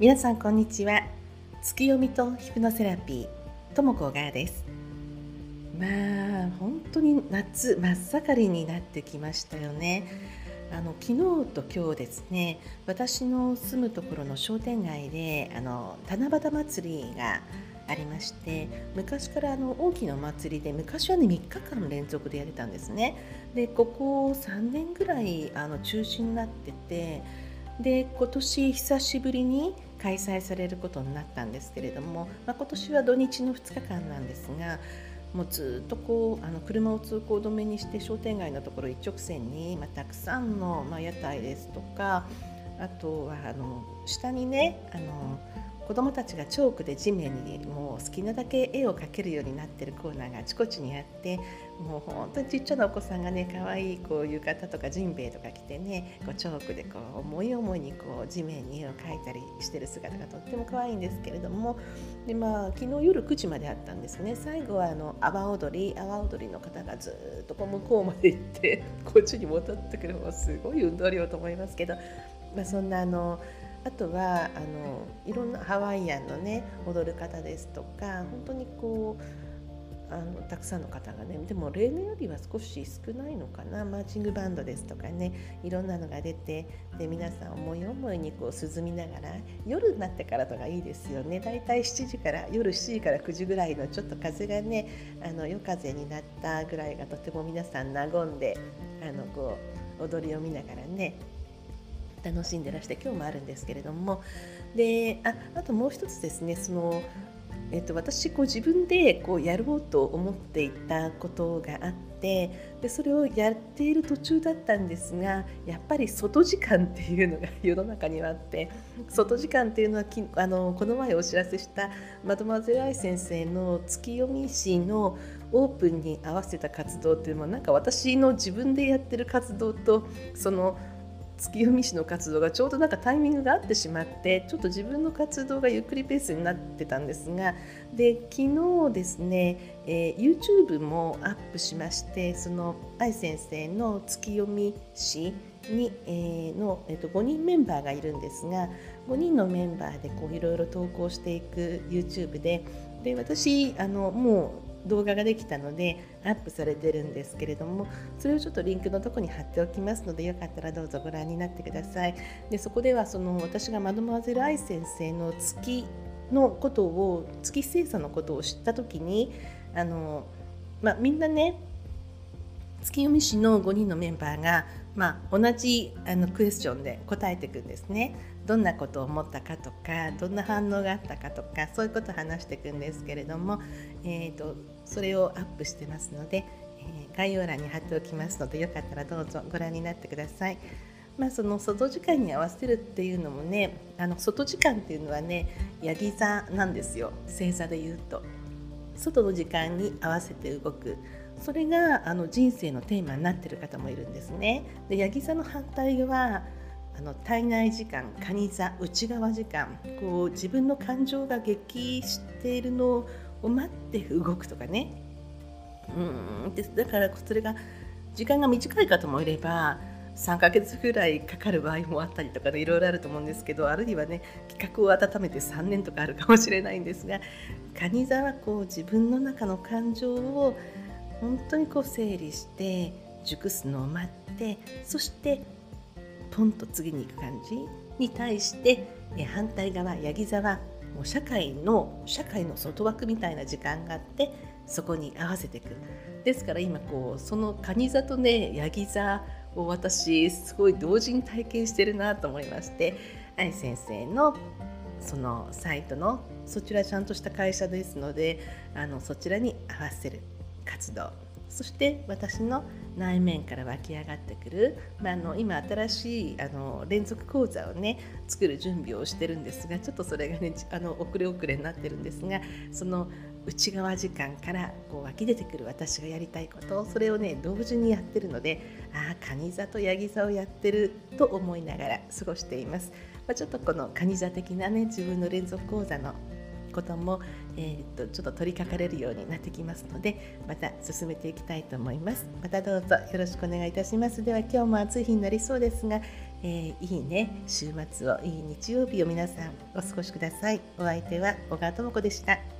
皆さんこんにちは。月読みとヒプノセラピーともこがです。まあ本当に夏真っ盛りになってきましたよね。あの昨日と今日ですね私の住むところの商店街であの七夕祭りがありまして昔からあの大きなお祭りで昔はね3日間連続でやれたんですね。でここ3年ぐらいあの中止になっててで今年久しぶりに開催されることになったんですけれども、まあ、今年は土日の2日間なんですがもうずっとこうあの車を通行止めにして商店街のところ一直線に、まあ、たくさんの、まあ、屋台ですとかあとはあの下にねあの子どもたちがチョークで地面にもう好きなだけ絵を描けるようになってるコーナーがあちこちにあってもう本当にちっちゃなお子さんがね可愛いこう浴衣とかジンベエとか着てねこうチョークでこう思い思いにこう地面に絵を描いたりしてる姿がとっても可愛いんですけれどもで、まあ、昨日夜9時まであったんですね最後はあの阿波踊り阿波踊りの方がずっとこう向こうまで行って こっちに戻ってくるもうすごい運動量と思いますけど、まあ、そんなあの。あとはあのいろんなハワイアンのね踊る方ですとか本当にこうあのたくさんの方がねでも例年よりは少し少ないのかな。マーチングバンドですとかねいろんなのが出てで皆さん思い思いにこう涼みながら夜になってからとかいいですよね。だいたい7時から夜7時から9時ぐらいのちょっと風がねあの夜風になったぐらいがとても皆さん和んであのこう踊りを見ながらね楽しんでらして今日もあるんですけれども。でああともう一つですねその、えっと、私こう自分でこうやろうと思っていたことがあってでそれをやっている途中だったんですがやっぱり外時間っていうのが世の中にはあって外時間っていうのはきあのこの前お知らせしたマドマゼライ先生の月読み誌のオープンに合わせた活動っていうのはなんか私の自分でやってる活動とその月読み師の活動がちょうどなんかタイミングがあってしまってちょっと自分の活動がゆっくりペースになってたんですがで昨日ですね、えー、YouTube もアップしましてその愛先生の月読み師に、えー、の、えー、と5人メンバーがいるんですが5人のメンバーでいろいろ投稿していく YouTube でで私あのもう動画ができたのでアップされてるんですけれどもそれをちょっとリンクのとこに貼っておきますのでよかったらどうぞご覧になってください。でそこではその私がマドモアゼル愛先生の月のことを月星座のことを知った時にあの、まあ、みんなね月読み師の5人のメンバーが、まあ、同じあのクエスチョンで答えていくんですね。どんなことを思ったかとかどんな反応があったかとかそういうことを話していくんですけれども、えーと、それをアップしてますので、えー、概要欄に貼っておきますのでよかったらどうぞご覧になってください。まあ、その外時間に合わせるっていうのもねあの外時間っていうのはねヤギ座なんですよ星座で言うと。外の時間に合わせて動くそれがあの人生のテーマになってる方もいるんですね。でヤギ座の反対はあの体内時間蟹座内側時間こう自分の感情が激しているのを待って動くとかねうんでだからそれが時間が短い方もいれば3ヶ月ぐらいかかる場合もあったりとかねいろいろあると思うんですけどあるいはね企画を温めて3年とかあるかもしれないんですが蟹座はこう自分の中の感情を本当にこう整理して熟すのを待ってそしてポンと次に行く感じに対して反対側ヤギ座はもう社会の社会の外枠みたいな時間があってそこに合わせていく。ですから今こうその蟹座とねヤギ座を私すごい同時に体験してるなと思いまして愛先生のそのサイトのそちらちゃんとした会社ですのであのそちらに合わせる。活動そして私の内面から湧き上がってくる、まあ、あの今新しいあの連続講座をね作る準備をしてるんですがちょっとそれがねあの遅れ遅れになってるんですがその内側時間からこう湧き出てくる私がやりたいことそれをね同時にやってるのでああ蟹座とヤギ座をやってると思いながら過ごしています。まあ、ちょっとこの蟹座的なね自分の連続講座のことも、えー、っとちょっと取り掛かれるようになってきますのでまた進めていきたいと思います。またどうぞよろしくお願いいたします。では今日も暑い日になりそうですが、えー、いいね週末をいい日曜日を皆さんお過ごしください。お相手は小川智子でした。